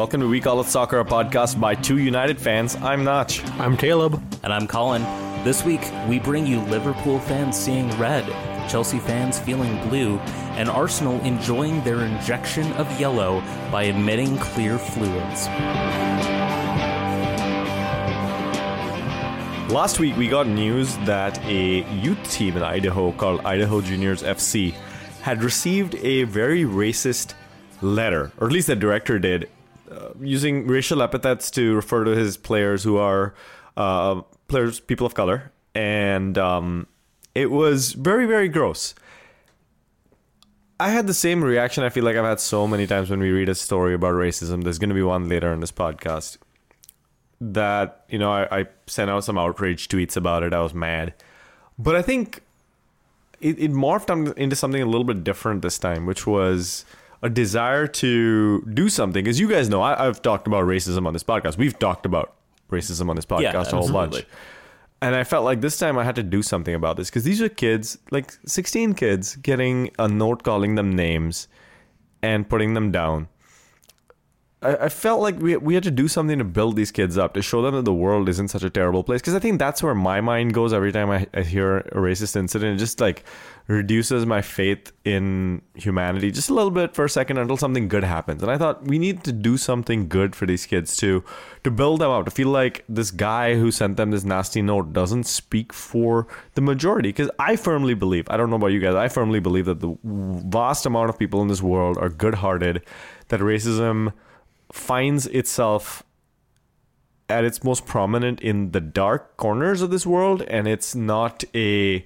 Welcome to We Call It Soccer, a podcast by two United fans. I'm Notch. I'm Caleb. And I'm Colin. This week, we bring you Liverpool fans seeing red, Chelsea fans feeling blue, and Arsenal enjoying their injection of yellow by emitting clear fluids. Last week, we got news that a youth team in Idaho called Idaho Juniors FC had received a very racist letter, or at least the director did, uh, using racial epithets to refer to his players who are uh, players, people of color, and um, it was very, very gross. I had the same reaction. I feel like I've had so many times when we read a story about racism. There's going to be one later in this podcast that you know I, I sent out some outrage tweets about it. I was mad, but I think it, it morphed into something a little bit different this time, which was a desire to do something. As you guys know, I, have talked about racism on this podcast. We've talked about racism on this podcast yeah, a whole bunch. And I felt like this time I had to do something about this because these are kids, like 16 kids, getting a note calling them names and putting them down. I, I felt like we, we had to do something to build these kids up, to show them that the world isn't such a terrible place. Because I think that's where my mind goes every time I, I hear a racist incident. It just like reduces my faith in humanity just a little bit for a second until something good happens. And I thought we need to do something good for these kids too, to build them up, to feel like this guy who sent them this nasty note doesn't speak for the majority. Because I firmly believe, I don't know about you guys, I firmly believe that the vast amount of people in this world are good hearted, that racism finds itself at its most prominent in the dark corners of this world and it's not a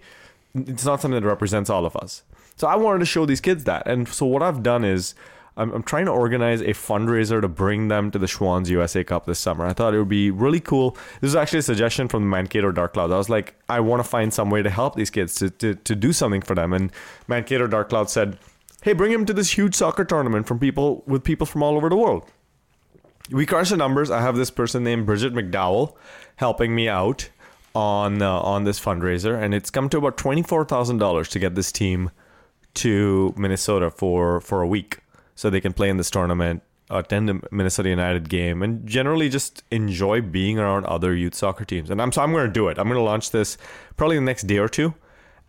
it's not something that represents all of us. So I wanted to show these kids that. And so what I've done is I'm, I'm trying to organize a fundraiser to bring them to the Schwans USA Cup this summer. I thought it would be really cool. This is actually a suggestion from the Mankato Dark Cloud. I was like, I want to find some way to help these kids to, to, to do something for them. And Mankato Dark Cloud said, hey, bring them to this huge soccer tournament from people with people from all over the world. We crunch the numbers. I have this person named Bridget McDowell helping me out on uh, on this fundraiser, and it's come to about twenty four thousand dollars to get this team to Minnesota for for a week, so they can play in this tournament, attend a Minnesota United game, and generally just enjoy being around other youth soccer teams. And I'm so I'm going to do it. I'm going to launch this probably the next day or two.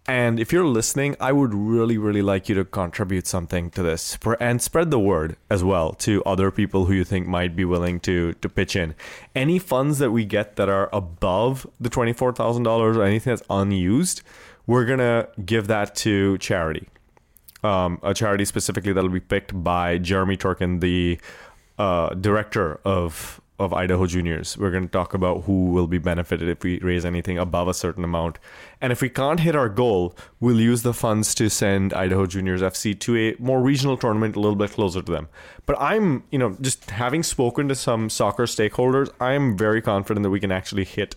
And if you're listening, I would really, really like you to contribute something to this and spread the word as well to other people who you think might be willing to to pitch in. Any funds that we get that are above the twenty four thousand dollars or anything that's unused, we're gonna give that to charity. Um, a charity specifically that'll be picked by Jeremy Turkin, the uh, director of of Idaho Juniors. We're going to talk about who will be benefited if we raise anything above a certain amount. And if we can't hit our goal, we'll use the funds to send Idaho Juniors FC to a more regional tournament a little bit closer to them. But I'm, you know, just having spoken to some soccer stakeholders, I'm very confident that we can actually hit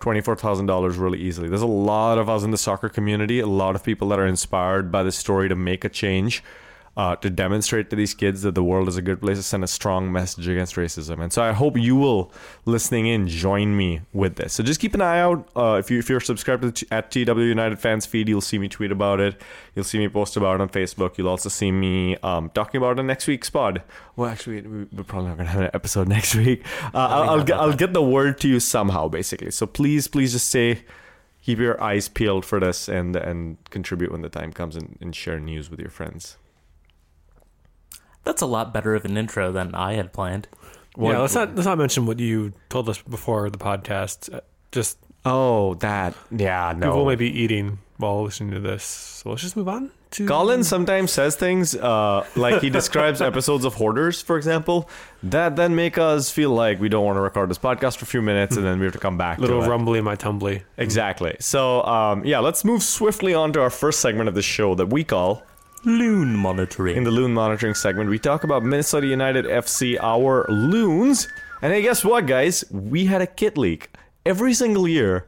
$24,000 really easily. There's a lot of us in the soccer community, a lot of people that are inspired by this story to make a change uh, to demonstrate to these kids that the world is a good place to send a strong message against racism. And so I hope you will, listening in, join me with this. So just keep an eye out. Uh, if, you, if you're subscribed to the, at TW United Fans feed, you'll see me tweet about it. You'll see me post about it on Facebook. You'll also see me um, talking about it in next week's pod. Well, actually, we're probably not going to have an episode next week. Uh, I'll, I'll, get, I'll get the word to you somehow, basically. So please, please just say, keep your eyes peeled for this and and contribute when the time comes and, and share news with your friends. That's a lot better of an intro than I had planned. yeah, let's not let's not mention what you told us before the podcast. Uh, just oh, that yeah, no. People may be eating while listening to this, so let's just move on. To... Colin sometimes says things uh, like he describes episodes of Hoarders, for example, that then make us feel like we don't want to record this podcast for a few minutes and then we have to come back. Little to rumbly in my tumbly. Exactly. So um, yeah, let's move swiftly on to our first segment of the show that we call Loon monitoring. In the loon monitoring segment, we talk about Minnesota United FC, our loons. And hey, guess what, guys? We had a kit leak. Every single year,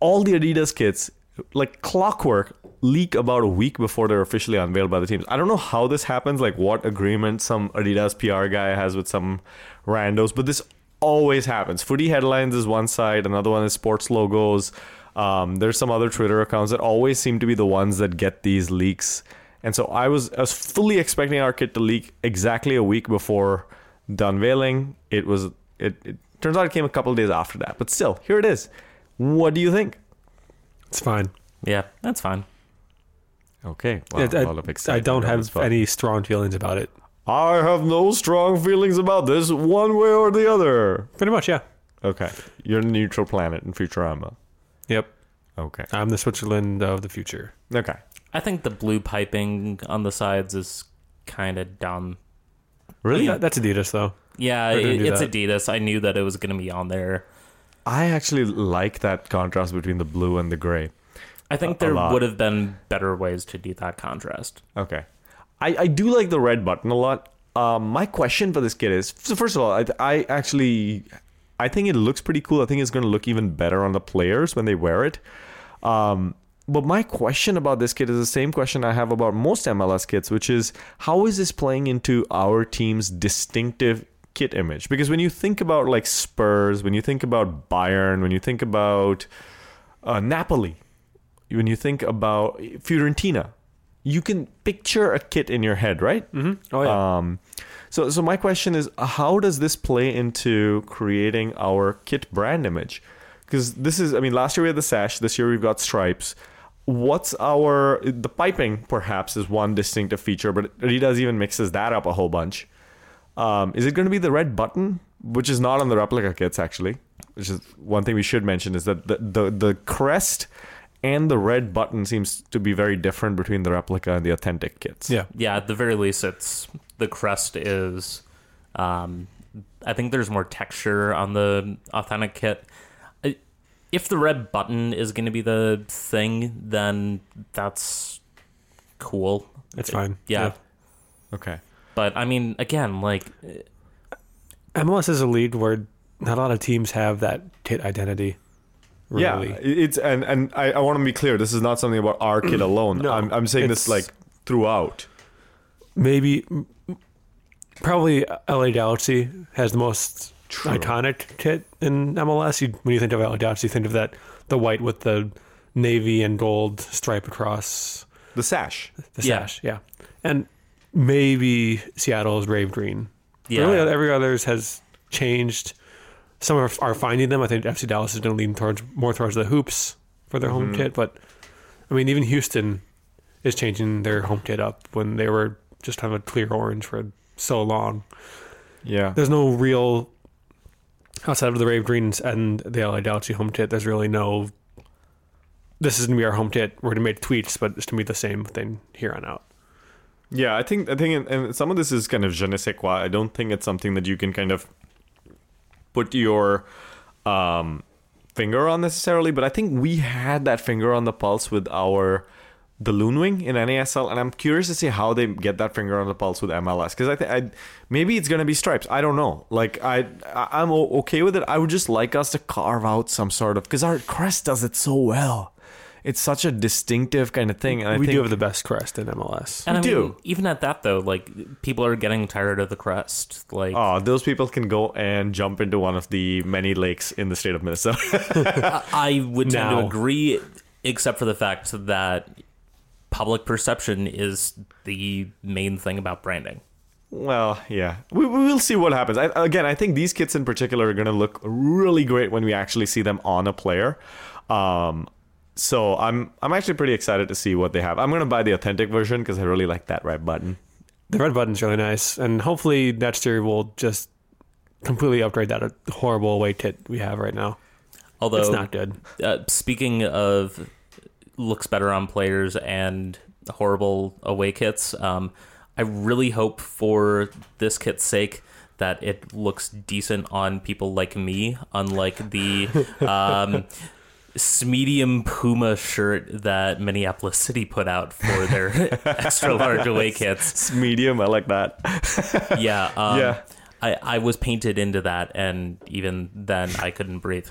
all the Adidas kits, like clockwork, leak about a week before they're officially unveiled by the teams. I don't know how this happens, like what agreement some Adidas PR guy has with some randos, but this always happens. Footy headlines is one side, another one is sports logos. Um, there's some other Twitter accounts that always seem to be the ones that get these leaks and so I was I was fully expecting our kit to leak exactly a week before the unveiling. It was it, it turns out it came a couple of days after that, but still, here it is. What do you think? It's fine. Yeah, that's fine. Okay, wow, It- I, a lot of I don't have any strong feelings about it. I have no strong feelings about this one way or the other. Pretty much, yeah. Okay, you're a neutral planet in Futurama. Yep. Okay, I'm the Switzerland of the future. okay. I think the blue piping on the sides is kind of dumb. Really? That- that's Adidas, though. Yeah, it, it's that. Adidas. I knew that it was going to be on there. I actually like that contrast between the blue and the gray. I think A- a there lot. would have been better ways to do that contrast. Okay. I, I do like the red button a lot. Um, my question for this kit is so first of all, I, I actually I think it looks pretty cool. I think it's going to look even better on the players when they wear it. Um, but my question about this kit is the same question I have about most MLS kits, which is how is this playing into our team's distinctive kit image? Because when you think about like Spurs, when you think about Bayern, when you think about uh, Napoli, when you think about Fiorentina, you can picture a kit in your head, right? Oh, yeah. Um, so, so my question is, how does this play into creating our kit brand image? Because this is, I mean, last year we had the sash. This year we've got stripes. What's our the piping? Perhaps is one distinctive feature, but Adidas even mixes that up a whole bunch. Um, is it going to be the red button, which is not on the replica kits actually? Which is one thing we should mention is that the the, the crest and the red button seems to be very different between the replica and the authentic kits. yeah. Yeah, at the very least, it's the crest is. Um, I think there's more texture on the authentic kit. I- If the red button is going to be the thing, then that's cool. It's fine. Yeah. Okay. But I mean, again, like eh, MLS is a league where not a lot of teams have that kit identity. Yeah, Really. it- it's and and I, I want to be clear. This is not something about our kid alone. No, I'm I'm saying this like throughout. Maybe, probably LA Galaxy has the most True. iconic kit in MLS. You, when you think of LA Galaxy, you think of that the white with the navy and gold stripe across The sash. the Yeah. sash. Yeah, and maybe Seattle's Rave Green. yeah, Really, every others has changed. Some are, are finding them. I think FC Dallas is going to lean towards more towards the hoops for their home mm-hmm. kit. But I mean, even Houston is changing their home kit up when they were just kind of a clear orange for so long. Yeah. There's no real outside of the Rave Greens and the LA Galaxy home kit. There's really no. This is gonna be our home kit. We're gonna make tweaks, but it's gonna be the same thing here on out. Yeah, I think I think and some of this is kind of je ne sais quoi. I don't think it's something that you can kind of put your um, finger on necessarily, but I think we had that finger on the pulse with our the Loon Wing in NASL, and I'm curious to see how they get that finger on the pulse with MLS because I think maybe it's gonna be stripes. I don't know. Like I, I I'm okay with it. I would just like us to carve out some sort of because our crest does it so well. It's such a distinctive kind of thing, and I we think do have the best crest in MLS. and we I mean, do. even at that though, like people are getting tired of the crest. Like, Oh, those people can go and jump into one of the many lakes in the state of Minnesota. I would tend Now. to agree, except for the fact that public perception is the main thing about branding. well, yeah, we, we will see what happens. I, again, I think these kits in particular are going to look really great when we actually see them on a player. Um, so I'm I'm actually pretty excited to see what they have. I'm going to buy the authentic version because I really like that red button. The red button's really nice, and hopefully next year we'll just completely upgrade that horrible away kit we have right now. Although It's not good. uh, speaking of looks better on players and horrible away kits, um, I really hope for this kit's sake that it looks decent on people like me, unlike the um, medium Puma shirt that Minneapolis City put out for their extra large away kits. It's medium. I like that. Yeah, um, Yeah. I, I was painted into that, and even then, I couldn't breathe.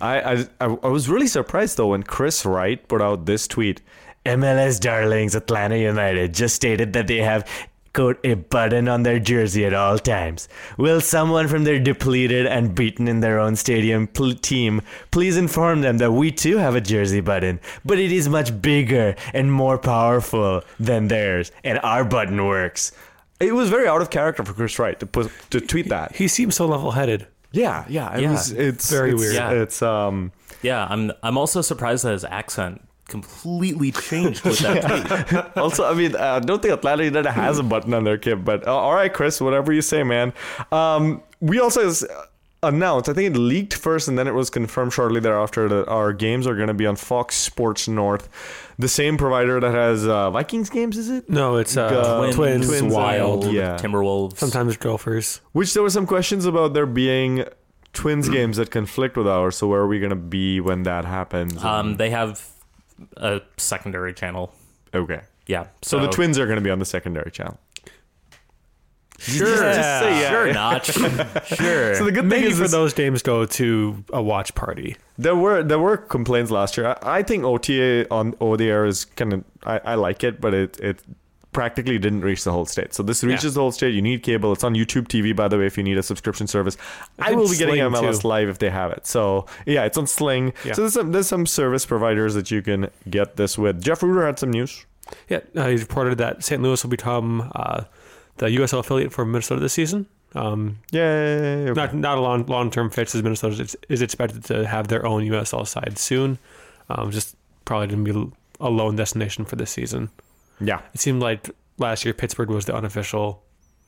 I, I I was really surprised though when Chris Wright put out this tweet. MLS darlings Atlanta United just stated that they have quote a button on their jersey at all times. Will someone from their depleted and beaten in their own stadium pl- team please inform them that we too have a jersey button, but it is much bigger and more powerful than theirs, and our button works. It was very out of character for Chris Wright to put to tweet that. He seems so level-headed. Yeah, yeah. It Yeah. was. It's Very it's- weird. Yeah. It's um. Yeah, I'm I'm also surprised that his accent completely changed with that tweet. also, I mean, I don't think Atlanta United has a button on their kit, but uh, all right, Chris, whatever you say, man. Um, we also s- announced, I think it leaked first and then it was confirmed shortly thereafter that our games are going to be on Fox Sports North, the same provider that has uh, Vikings games, is it? No, it's uh, Uh, twins, Twins, wild. Wild, yeah. Timberwolves. Sometimes Gophers. Which there were some questions about there being Twins games that conflict with ours. So where are we going to be when that happens? Um, they have a secondary channel. okay. Yeah. So, the Twins are going to be on the secondary channel. Sure. Just say yeah. Sure, not. sure. So the good thing Maybe is for this- those games go to a watch party. There were there were complaints last year. I, I think OTA on over the is kind of I, I like it, but it it practically didn't reach the whole state. So this reaches Yeah. the whole state. You need cable. It's on YouTube TV, by the way, if you need a subscription service. I, think will be getting Sling, MLS too. Live if they have it. So yeah, it's on Sling. Yeah. So there's some there's some service providers that you can get this with. Jeff Rueter had some news. Yeah, uh, he reported that St. Louis will become uh, the USL affiliate for Minnesota this season. Um, Yay! Okay. not not a long long term fix as Minnesota is, is expected to have their own USL side soon. Um, just probably going to be a lone destination for this season. yeah. It seemed like last year Pittsburgh was the unofficial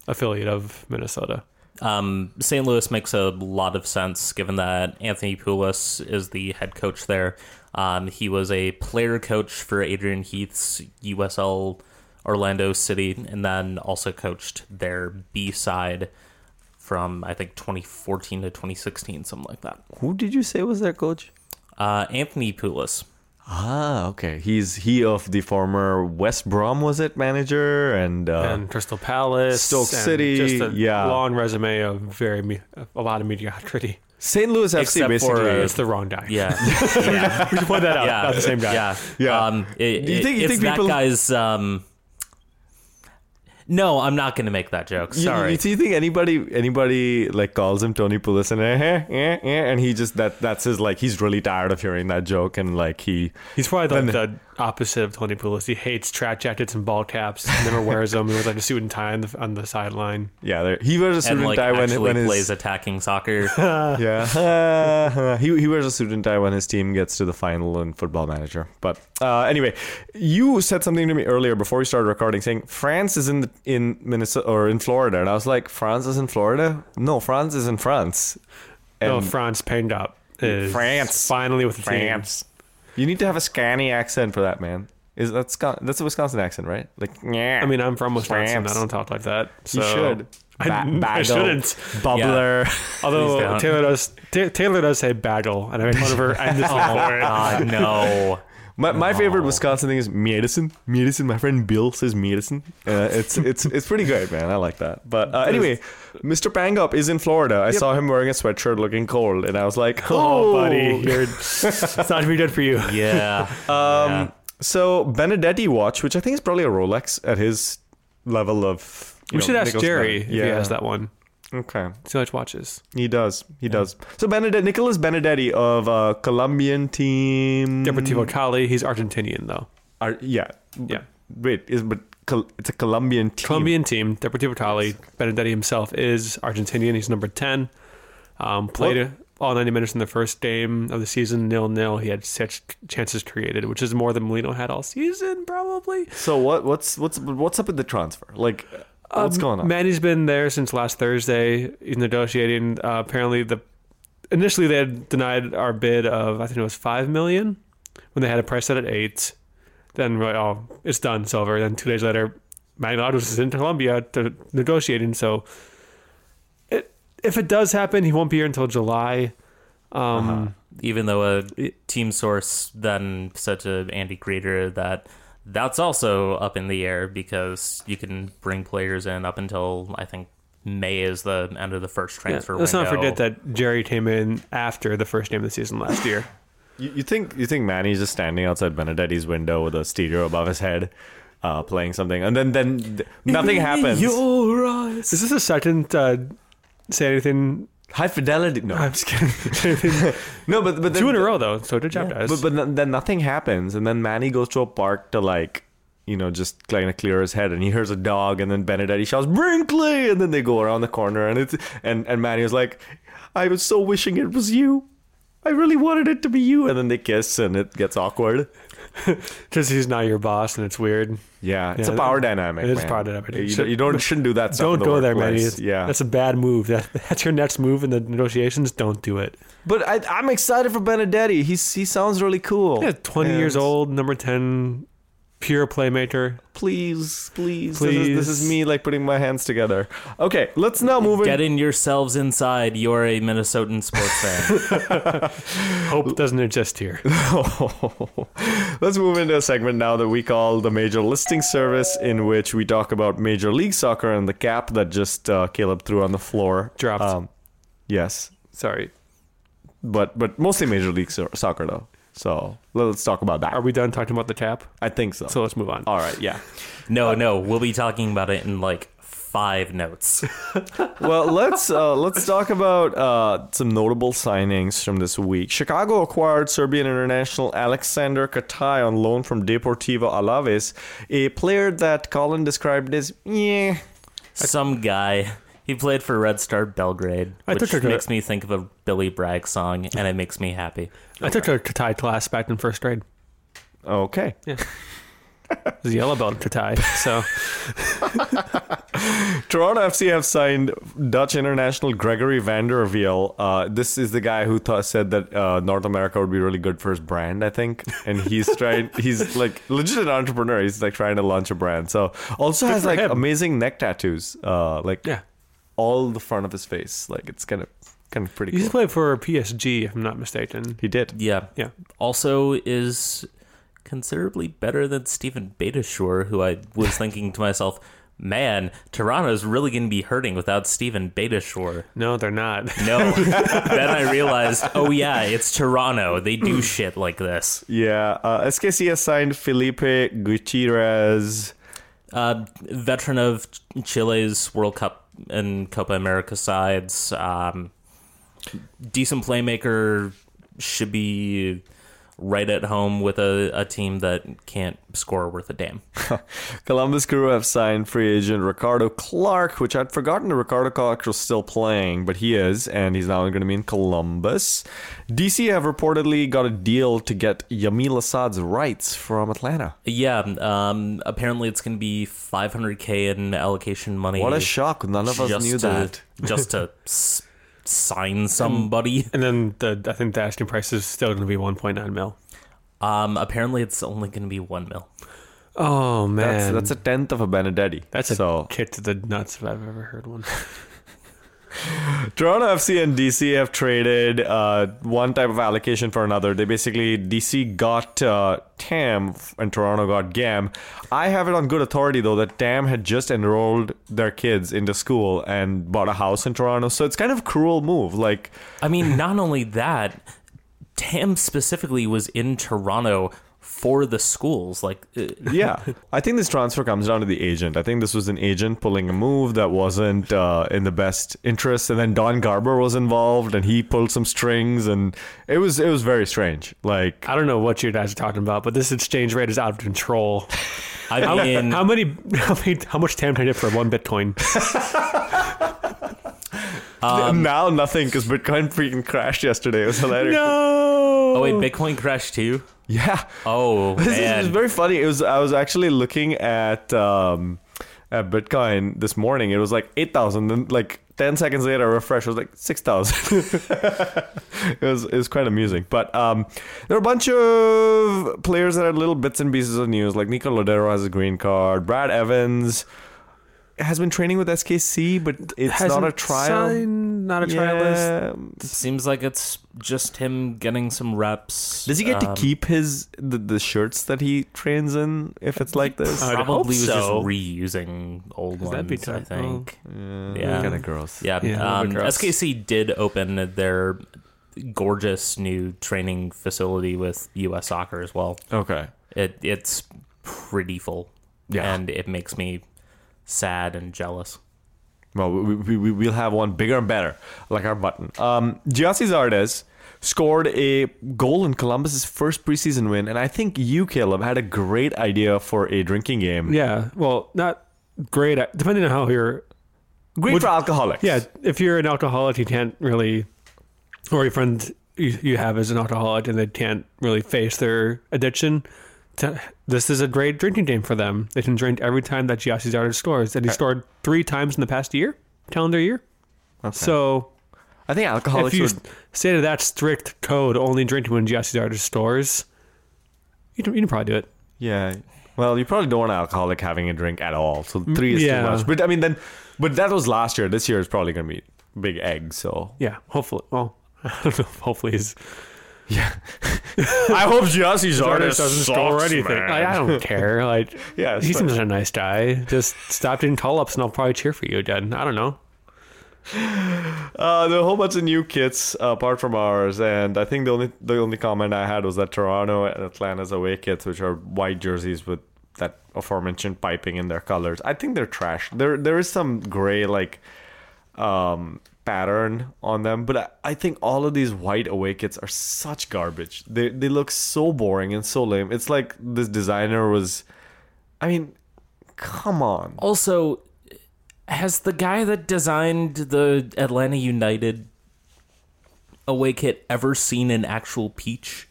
affiliate of Minnesota. Um, St. Louis makes a lot of sense given that Anthony Pulis is the head coach there. Um, he was a player coach for Adrian Heath's USL Orlando City and then also coached their B side from, I think, 2014 to 2016, something like that. Who did you say was their coach? Uh, Anthony Pulis. Ah, okay. He's he of the former West Brom was it manager and uh, and Crystal Palace, Stoke City, just a yeah. long resume of very me- a lot of mediocrity. St. Louis FC Except for, basically. uh, It's the wrong guy. Yeah. yeah. we should point that out. yeah, Not the same guy. Yeah, Yeah. Um, it, Do you think- you it's think that people- guy's? Um, no, I'm not going to make that joke. Sorry. You, do you think anybody anybody like calls him Tony Pulis and eh, eh, eh, eh, and he just that that's his like he's really tired of hearing that joke and like he He's probably like Then- the opposite of Tony Pulis. He hates track jackets and ball caps. Never wears them. He wears like a suit and tie on the, on the sideline. yeah he wears a suit and and, like tie when actually when plays attacking soccer. yeah he he wears a suit and tie when his team gets to the final in Football Manager. But uh, anyway, you said something to me earlier before we started recording, saying France is in the, in Minnesota or in Florida, and I was like, France is in Florida? No, France is in France. no, France pained up. Is France. finally with the France. You need to have a Scani accent for that, man. Is that that's a Wisconsin accent, right? Like, yeah. I mean, I'm from Wisconsin. I don't talk like that. you should. I, Ba- I shouldn't. Bubbler. Please Although. Taylor does, Ta- Taylor does say bagel, and I make fun of her endlessly oh, for it. God, no. My, my favorite Wisconsin thing is medicine. Medicine. My friend Bill says medicine. Uh, it's it's it's pretty good, man. I like that. But uh, anyway, Mr. Pangop is in Florida. I saw him wearing a sweatshirt, looking cold, and I was like, Oh, "Oh, buddy, you're, it's not to be good for you. Yeah. Um, Yeah. So Benedetti watch, which I think is probably a Rolex at his level of. you We know, should ask Nicholas Jerry Ben- if he has that one. Okay. Too much watches. He does. He does. So Benedetti, Nicholas Benedetti of uh, Colombian team. Deportivo Cali. He's Argentinian though. Are, yeah. Yeah. Wait, is but Col- it's a Colombian team. Colombian team, Deportivo Cali. Benedetti himself is Argentinian. He's number 10. Um, played all 90 minutes in the first game of the season, nil nil. He had six chances created, which is more than Molino had all season, probably. So what? What's what's what's up with the transfer? Like, what's Um, going on? Manny's been there since last Thursday. He's negotiating. Uh, apparently, the initially they had denied our bid of I think it was five million when they had a price set at eight. Then we're like, oh, it's done, it's over. Then two days later, Manny Lagos is in Colombia to negotiating. So, it, if it does happen, he won't be here until July. Um, Even though a team source then said to Andy Greder that that's also up in the air because you can bring players in up until I think May is the end of the first yeah, transfer let's window. not forget that Jerry came in after the first game of the season last year. You, you think you think Manny's just standing outside Benedetti's window with a stereo above his head, uh, playing something, and then then th- nothing happens. Is this a second uh, say anything? High fidelity. No, I'm just kidding. no, but but then, Two in a row though, so good job, guys. But but then- nothing happens, and then Manny goes to a park to like you know, just kind of clear his head, and he hears a dog, and then Benedetti shouts Brinkley, and then they go around the corner, and it's and and Manny was like, I was so wishing it was you. I really wanted it to be you, and then they kiss, and it gets awkward. Because he's not your boss, and it's weird. Yeah, it's Yeah, a power dynamic. it is man. power dynamic. You, you don't shouldn't do that. Don't the go there, man. Yeah, That's a bad move. That, that's your next move in the negotiations. Don't do it. but I, I'm excited for Benedetti. He's he sounds really cool. Yeah, 20 years old, number 10, pure playmaker. Please, please, This, is, this is me like putting my hands together. Okay, let's now move in. Getting yourselves inside. You're a Minnesotan sports fan. Hope doesn't exist here. Let's move into a segment now that we call the Major Listing Service, in which we talk about Major League Soccer and the cap that just uh, Caleb threw on the floor. Dropped. yes, Sorry. but but mostly Major League so- Soccer though. So let's talk about that. Are we done talking about the cap? I think so. So let's move on. All right, yeah. No, no, we'll be talking about it in like five notes. well, let's uh, let's talk about uh, some notable signings from this week. Chicago acquired Serbian international Alexander Katai on loan from Deportivo Alaves, a player that Colin described as yeah. Some guy. He played for Red Star Belgrade, I which took a- makes me think of a Billy Bragg song, and it makes me happy. I took a Katai class back in first grade. Okay. It was a yellow belt Katai. So Toronto FC have signed Dutch international Gregory van der Wiel. Uh, this is the guy who thought, said that uh, North America would be really good for his brand, I think. And he's trying, he's like legit an entrepreneur. He's like trying to launch a brand. So also has for like him. amazing neck tattoos, uh, like yeah, all the front of his face. Like it's kind of kind of pretty he cool. used to play for PSG, if I'm not mistaken. He did. Yeah. Yeah. Also is considerably better than Stephen Beitashour, who I was thinking to myself, man, Toronto's really going to be hurting without Stephen Beitashour. No, they're not. No. then I realized, oh yeah, it's Toronto. They do shit like this. Yeah. Uh, SKC has signed Felipe Gutierrez. Uh, veteran of Chile's World Cup and Copa America sides. Um, decent playmaker. Should be right at home with a, a team that can't score worth a damn. Columbus Crew have signed free agent Ricardo Clark, which I'd forgotten that Ricardo Clark was still playing, but he is, and he's now going to be in Columbus. DC have reportedly got a deal to get Yamil Asad's rights from Atlanta. Yeah, um, apparently it's going to be 500k in allocation money. What a shock! None of us knew to, that. just to sign somebody. And then the I think the asking price is still going to be 1.9 mil. Um, apparently it's only going to be one mil. Oh man, That's that's a tenth of a Benedetti. That's a so. kick to the nuts if I've ever heard one. Toronto FC and DC have traded uh, one type of allocation for another. They basically DC got uh, Tam and Toronto got Gam. I have it on good authority though that Tam had just enrolled their kids into school and bought a house in Toronto. So it's kind of cruel move. Like I mean, not only that, Tam specifically was in Toronto for the schools. Like, uh, yeah, I think this transfer comes down to the agent. I think this was an agent pulling a move that wasn't uh, in the best interest, and then Don Garber was involved, and he pulled some strings, and it was it was very strange. Like I don't know what you guys are talking about, but this exchange rate is out of control. I mean, How many? How many? How much TAM can I get for one Bitcoin? Now nothing because Bitcoin freaking crashed yesterday. It was hilarious. no. oh wait, Bitcoin crashed too. Yeah, Oh this is, man, it's very funny. It was I was actually looking at um, at Bitcoin this morning. It was like eight thousand. Then like ten seconds later, I refresh. It was like six thousand. it was it was quite amusing. But um, there are a bunch of players that had little bits and pieces of news. Like Nico Lodeiro has a green card. Brad Evans has been training with SKC, but it's not a trial. signed, not a trialist. Yeah. seems like it's just him getting some reps. Does he get Um, to keep his the, the shirts that he trains in if it's like this? I'd Probably hope was just reusing old ones. that'd be I tough. think. yeah, Yeah. kind of gross. Yeah, Yeah, um, gross. SKC did open their gorgeous new training facility with U.S. Soccer as well. Okay. It it's pretty full, Yeah. and it makes me sad and jealous. Well, we, we, we, we'll have one bigger and better, like our button. Um, Gyasi Zardes, scored a goal in Columbus's first preseason win, and I think you, Caleb, had a great idea for a drinking game. Yeah, well, not great. Depending on how you're. Great Would- for alcoholics. Yeah, if you're an alcoholic, you can't really, or your friend you, you have is an alcoholic and they can't really face their addiction. This is a great drinking game for them. They can drink every time that Gyasi Zardes scores, and he uh, scored three times in the past year, calendar year. Okay. So I think alcoholics if you would. say to that strict code, only drinking when Gyasi Zardes scores, you can, you can probably do it. Yeah. Well, you probably don't want an alcoholic having a drink at all. So mm, three is yeah. too much. But I mean, then, but that was last year. This year is probably going to be big egg. So Yeah, hopefully. Well, I don't know. Hopefully, he's yeah. I hope Gyasi Zardes doesn't score anything. Like, I don't care. Like, Yeah, he it's seems like a nice guy. Just stop doing call ups, and I'll probably cheer for you again. I don't know. Uh, there are a whole bunch of new kits uh, apart from ours, and I think the only the only comment I had was that Toronto and Atlanta's away kits, which are white jerseys with that aforementioned piping in their colors, I think they're trash. There there is some gray like um, pattern on them, but I, I think all of these white away kits are such garbage. They they look so boring and so lame. It's like this designer was, I mean, come on. Also, has the guy that designed the Atlanta United away kit ever seen an actual peach?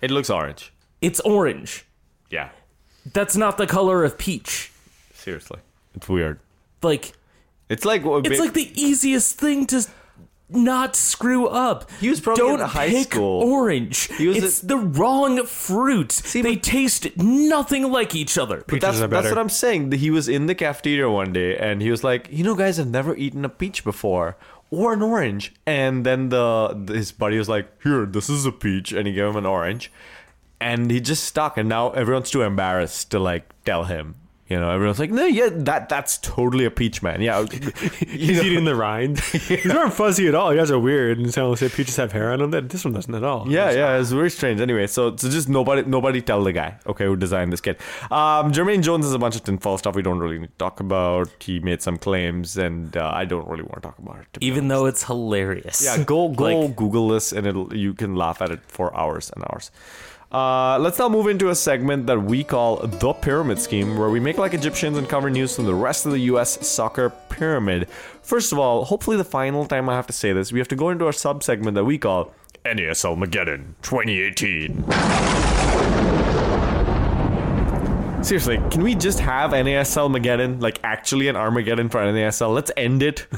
It looks orange. It's orange. Yeah, That's not the color of peach. seriously, it's weird. Like It's like it's like the easiest thing to not screw up. He was probably Don't in high pick school. orange. He was it's a- the wrong fruit. See, they taste nothing like each other. But Peaches that's, are that's what I'm saying. He was in the cafeteria one day and he was like, you know, guys, I've never eaten a peach before or an orange. And then the, the his buddy was like, here, this is a peach, and he gave him an orange, and he just stuck. And now everyone's too embarrassed to like tell him. You know, everyone's like, no, yeah, that that's totally a peach, man. Yeah, He's eating the rind. These aren't fuzzy at all. You guys are weird. And so say peaches have hair on them. That this one doesn't at all. Yeah, yeah, it's very strange. Anyway, so so just nobody nobody tell the guy, okay, who designed this kit. Um, Jermaine Jones has a bunch of tinfoil stuff we don't really need to talk about. He made some claims, and uh, I don't really want to talk about it. Even though it's hilarious. yeah, go go Like- Google this, and it'll you can laugh at it for hours and hours. Uh, let's now move into a segment that we call the Pyramid Scheme, where we make like Egyptians and cover news from the rest of the U.S. soccer pyramid. First of all, hopefully the final time I have to say this, we have to go into our sub segment that we call NASL Mageddon 2018. Seriously, can we just have NASL Mageddon? Like actually an Armageddon for NASL? Let's end it.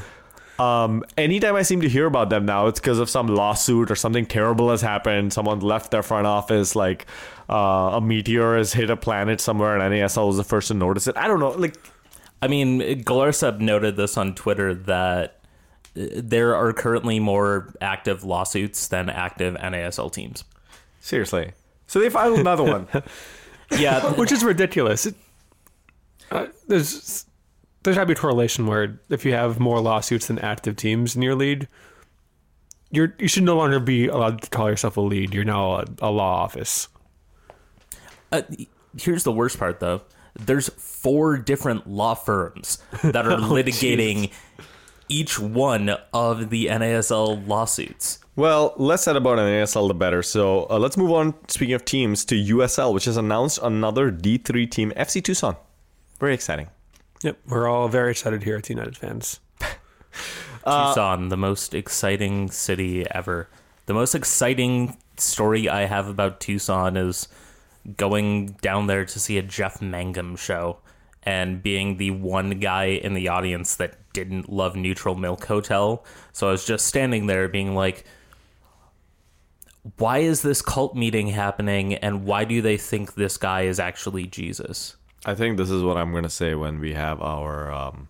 Um, anytime I seem to hear about them now, it's because of some lawsuit or something terrible has happened. Someone left their front office, like uh, a meteor has hit a planet somewhere, and NASL was the first to notice it. I don't know. Like, I mean, Galarsep noted this on Twitter that uh, there are currently more active lawsuits than active NASL teams. seriously. So they filed another one. Yeah, which is ridiculous. It, uh, there's there's gotta be a correlation where if you have more lawsuits than active teams in your league, you're you should no longer be allowed to call yourself a lead. You're now a, a law office. Uh, here's the worst part, though. There's four different law firms that are litigating each one of the NASL lawsuits. Well, less said about NASL, the better. So uh, let's move on. Speaking of teams, to USL, which has announced another D3 team, FC Tucson. Very exciting. Yep, we're all very excited here at the United fans. Tucson, the most exciting city ever. The most exciting story I have about Tucson is going down there to see a Jeff Mangum show and being the one guy in the audience that didn't love Neutral Milk Hotel. So I was just standing there being like, why is this cult meeting happening and why do they think this guy is actually Jesus? I think this is what I'm going to say when we have our um,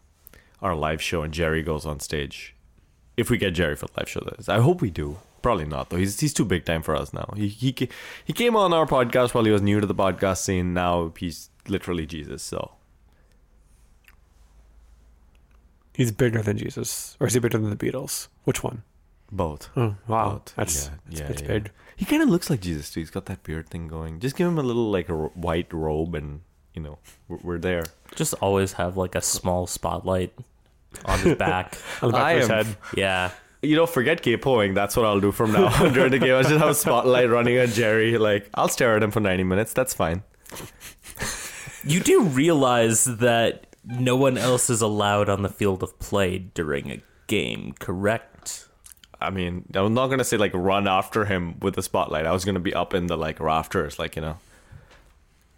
our live show and Jerry goes on stage. If we get Jerry for the live show, that is. I hope we do. Probably not though. He's he's too big time for us now. He he he came on our podcast while he was new to the podcast scene. Now he's literally Jesus. So He's bigger than Jesus, or is he bigger than the Beatles? Which one? both. Oh wow, Both. that's Yeah, that's, yeah, that's yeah. big. He kind of looks like Jesus too. He's got that beard thing going. Just give him a little like a white robe, and you know we're, we're there. Just always have like a small spotlight on his back. On the back I of his am- head. yeah. you know, forget capoing. That's what I'll do from now on during the game. I'll just have a spotlight running at Jerry. Like, I'll stare at him for 90 minutes. That's fine. You do realize that no one else is allowed on the field of play during a game, correct? I mean, I'm not gonna say like run after him with the spotlight. I was gonna be up in the like rafters, like you know.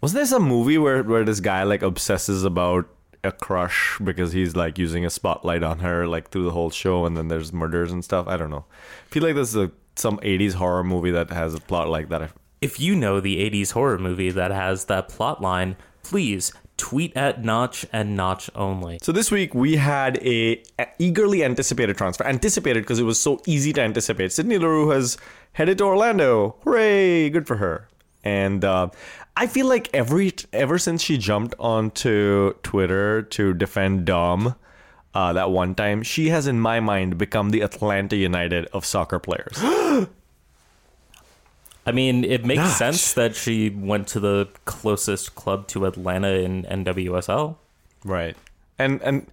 Wasn't there some movie where where this guy like obsesses about a crush because he's like using a spotlight on her like through the whole show, and then there's murders and stuff. I don't know. I feel like this is a some 80s horror movie that has a plot like that. If you know the 80s horror movie that has that plot line, please tweet at Notch and Notch only. So this week we had a, a eagerly anticipated transfer. Anticipated because it was so easy to anticipate. Sydney Leroux has headed to Orlando. Hooray! Good for her. And uh, I feel like every ever since she jumped onto Twitter to defend Dom. Uh, that one time, she has, in my mind, become the Atlanta United of soccer players. I mean, it makes sense that she went to the closest club to Atlanta in NWSL. Right. And and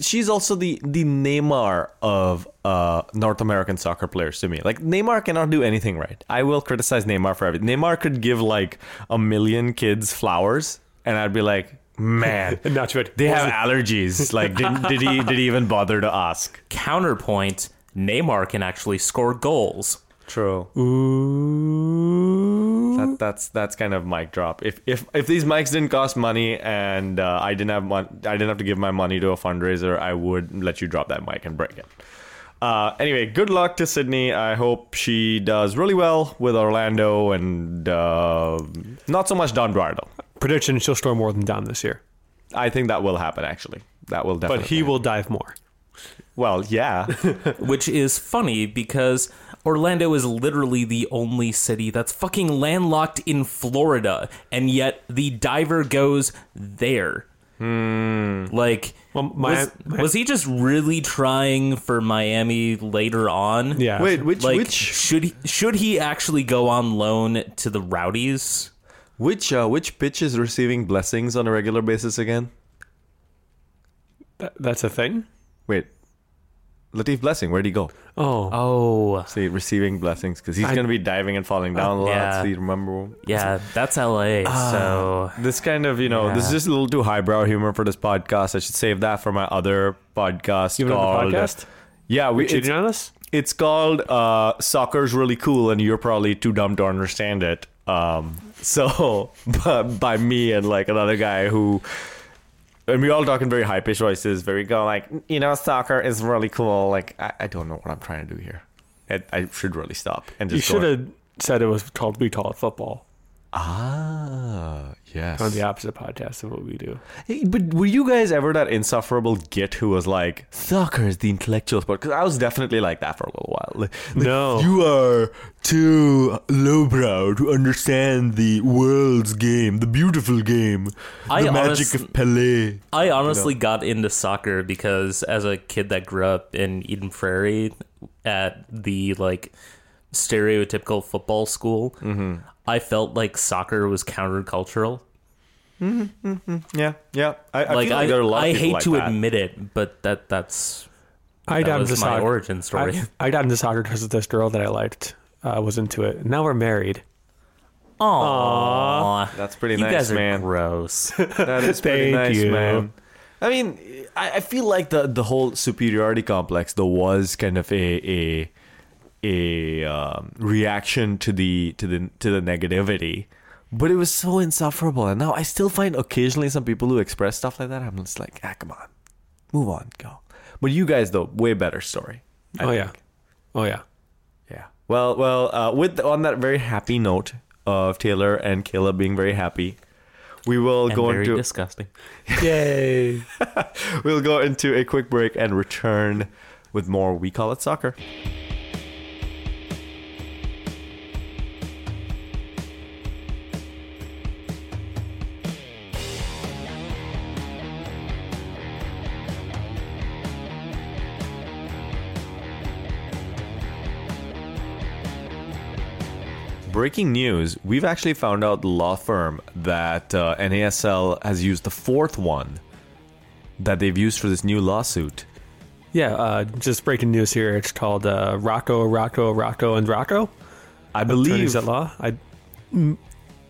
she's also the the Neymar of uh, North American soccer players to me. Like Neymar cannot do anything right. I will criticize Neymar for everything. Neymar could give like a million kids flowers, and I'd be like, man, not good. they have allergies. Like, did, did he did he even bother to ask? Counterpoint Neymar can actually score goals. True. Ooh. That, that's that's kind of mic drop. If if if these mics didn't cost money and uh, I didn't have mon- I didn't have to give my money to a fundraiser, I would let you drop that mic and break it. Uh, anyway, good luck to Sydney. I hope she does really well with Orlando and uh, not so much Dom Dwyer. Prediction: She'll score more than Dom this year, I think that will happen actually. That will definitely. but he will dive more. Well, yeah. which is funny because Orlando is literally the only city that's fucking landlocked in Florida, and yet the diver goes there. Hmm. Like, Well, my- was, my- was he just really trying for Miami later on? Yeah. Wait, which Like, which should he should he actually go on loan to the Rowdies? which uh, which pitch is receiving blessings on a regular basis again? That- that's a thing. Wait, Latif Blessing, where'd he go? Oh, Oh, See, receiving blessings because he's I- going to be diving and falling down a lot. yeah. See, remember? yeah, that's LA. so This kind of, you know, this is just a little too highbrow humor for this podcast. I should save that for my other podcast you have called. another podcast? Yeah, we, Cheating it's, on us? it's called uh, "Soccer's Really Cool," and you're probably too dumb to understand it. Um, so, but by me and like another guy who, and we all talk in very high pitched voices, very go like, you know, soccer is really cool. Like, I, I don't know what I'm trying to do here. I, I should really stop and You should have said it was called We Call It Football Ah, yes. on the opposite podcast of what we do. Hey, but were you guys ever that insufferable git who was like, soccer is the intellectual sport? Because I was definitely like that for a little while. Like, like, No. You are too lowbrow to understand the world's game, the beautiful game, I the magic honest- of Pelé. I honestly got into soccer because as a kid that grew up in Eden Prairie at the like stereotypical football school, Mm-hmm. I felt like soccer was countercultural. Yeah, yeah. I, I like feel I, there are a lot I of hate like to that. admit it, but that that's I that got was into my soccer. origin story. I, I got into soccer because this girl that I liked uh, was into it. Now we're married. Aww. That's pretty you nice, guys are man. gross. That is pretty Thank nice, you. man. I mean, I, I feel like the the whole superiority complex though was kind of a a a um, reaction to the to the to the negativity, but it was so insufferable. And now I still find occasionally some people who express stuff like that. I'm just like, ah, come on, move on, go. But you guys though, way better story. I oh think. yeah, oh yeah. Yeah. Well, well. Uh, with on that very happy note of Taylor and Caleb being very happy, we will and go very into disgusting. Yay! we'll go into a quick break and return with more. We call it soccer. Breaking news: We've actually found out the law firm that uh, NASL has used the fourth one that they've used for this new lawsuit Yeah, uh, just breaking news here. It's called uh, Rocco, Rocco, Rocco, and Rocco. I Attorneys believe at law. I m-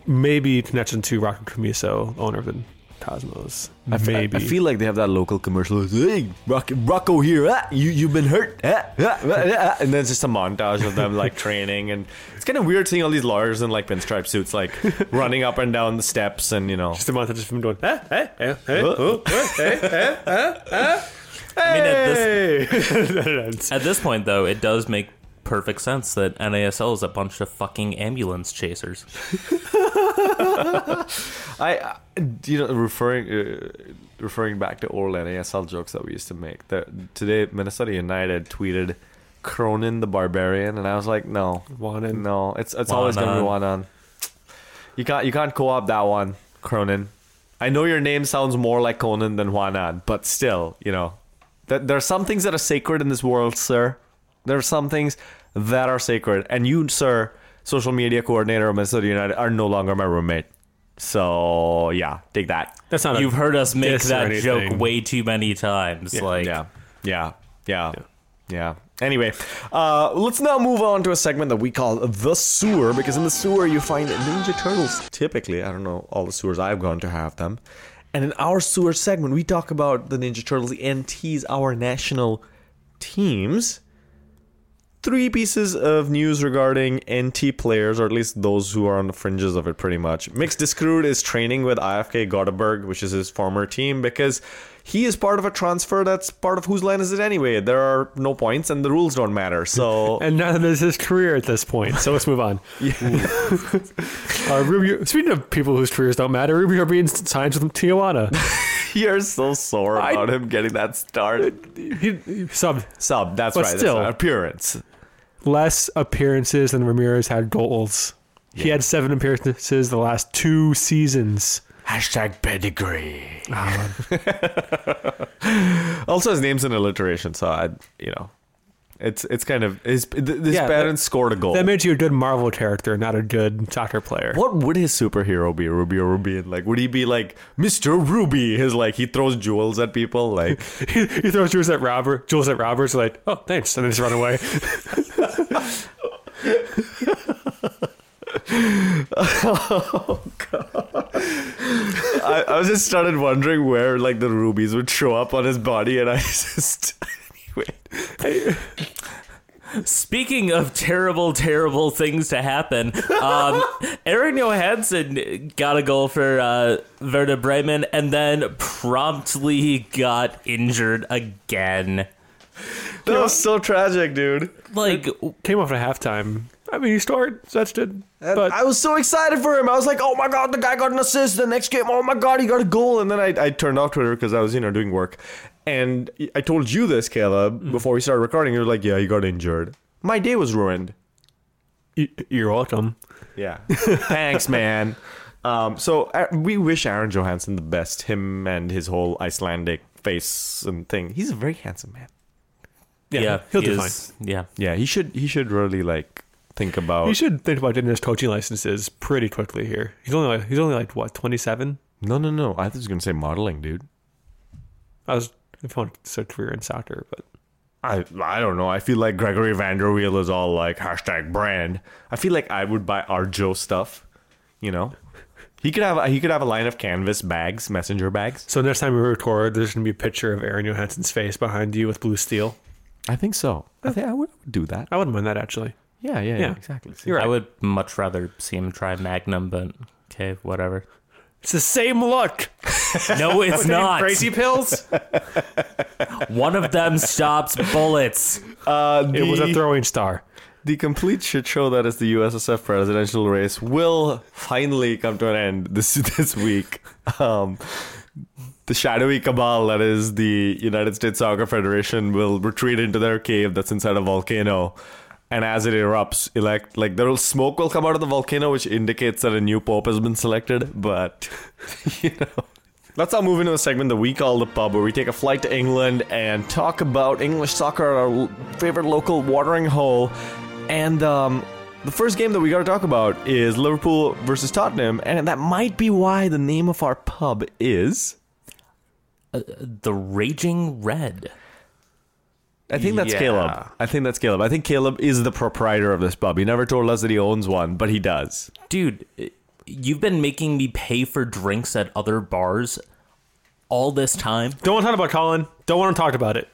maybe connection to Rocco Commisso, owner of the Cosmos. I f- maybe. I, feel like they have that local commercial. Hey, Rock, Rocco here. Ah, you you've been hurt. Ah, ah, ah, ah," and then it's just a montage of them like training, and it's kind of weird seeing all these lawyers in like pinstripe suits, like running up and down the steps, and you know. just a montage of them going, eh, eh, eh, eh, What? oh, eh, eh, eh, eh, eh. I mean, at this, Then it ends. at this point, though, it does make perfect sense that NASL is a bunch of fucking ambulance chasers. I, you know, referring uh, referring back to old NASL jokes that we used to make. The, today, Minnesota United tweeted Cronin the Barbarian, and I was like, no, Wanan. no, it's it's always gonna be Wanan. one on. You can't you can't co-op that one, Cronin. I know your name sounds more like Conan than Juanan, but still, you know, that there are some things that are sacred in this world, sir. There are some things that are sacred, and you, sir, social media coordinator of Minnesota United, are no longer my roommate. So yeah, take that. That's not. You've heard us make that joke way too many times. like, yeah, yeah, yeah, yeah. Anyway, uh, let's now move on to a segment that we call the sewer because in the sewer you find Ninja Turtles. Typically, I don't know all the sewers I've gone to have them, and in our sewer segment we talk about the Ninja Turtles and tease our national teams. Three pieces of news regarding NT players, or at least those who are on the fringes of it, pretty much. Mix Diskerud is training with IFK Gothenburg, which is his former team, because he is part of a transfer that's part of whose line is it anyway. There are no points, and the rules don't matter. So and neither is his career at this point. So let's move on. uh, Rubio, speaking of people whose careers don't matter, Rubio being signed with Tijuana. you're so sore I- about him getting that start. he, he subbed Sub, that's But right. still. that's right. appearance. Less appearances than Ramirez had goals. He had seven appearances the last two seasons. Hashtag pedigree. Uh-huh. also, his name's an alliteration, so I, you know, it's it's kind of his th- his Yeah, parents scored a goal. That made you a good Marvel character, not a good soccer player. what would his superhero be, Ruby or Rubin? Like, would he be like Mr. Ruby? His like he throws jewels at people, like he, he throws jewels at Robert. jewels at Roberts, like, oh, thanks, and then just run away. I, I just started wondering where like the rubies would show up on his body, and I just anyway. Speaking of terrible, terrible things to happen, um, Aron Johannsson got a goal for uh, Werder Bremen and then promptly got injured again. That was so tragic, dude. Like, Came off at halftime. I mean, he scored, so that's good. And But I was so excited for him. I was like, "Oh my god, the guy got an assist." The next game, oh my god, he got a goal. And then I, I turned off Twitter because I was, you know, doing work. And I told you this, Caleb, before we started recording. You're like, "Yeah, he got injured." My day was ruined. y- you're welcome. Yeah. Thanks, man. Um, so uh, we wish Aron Johannsson the best. Him and his whole Icelandic face and thing. He's a very handsome man. Yeah, he'll he do is- Yeah. Yeah, he should. He should really like think about. You should think about getting his coaching licenses pretty quickly here. He's only like, he's only like what twenty seven. No, no, no. I was gonna say modeling, dude. I was if I want to start a career in soccer, but I I don't know. I feel like Gregory van der Wiel is all like hashtag brand. I feel like I would buy Arjo stuff. You know, he could have he could have a line of canvas bags, messenger bags. so next time we record, there's gonna be a picture of Aron Johannsson's face behind you with blue steel. I think so. I think I would do that. I wouldn't mind that actually. Yeah, yeah, yeah, Yeah. exactly. You're I would much rather see him try Magnum, but okay, whatever. It's the same look. No, it's not. Crazy pills. One of them stops bullets. Uh, it was a throwing star. The complete shit show that is the USSF presidential race will finally come to an end this this week. Um, the shadowy cabal that is the United States Soccer Federation will retreat into their cave that's inside a volcano. And as it erupts, elect like there will smoke will come out of the volcano, which indicates that a new pope has been selected. But you know, let's now move into a segment that we call the pub, where we take a flight to England and talk about English soccer, our favorite local watering hole. And um, the first game that we got to talk about is Liverpool versus Tottenham, and that might be why the name of our pub is. The Raging Red. I think that's Yeah. Caleb. I think that's Caleb. I think Caleb is the proprietor of this pub. He never told us that he owns one, but he does. Dude, you've been making me pay for drinks at other bars all this time. Don't want to talk about Colin. Don't want to talk about it.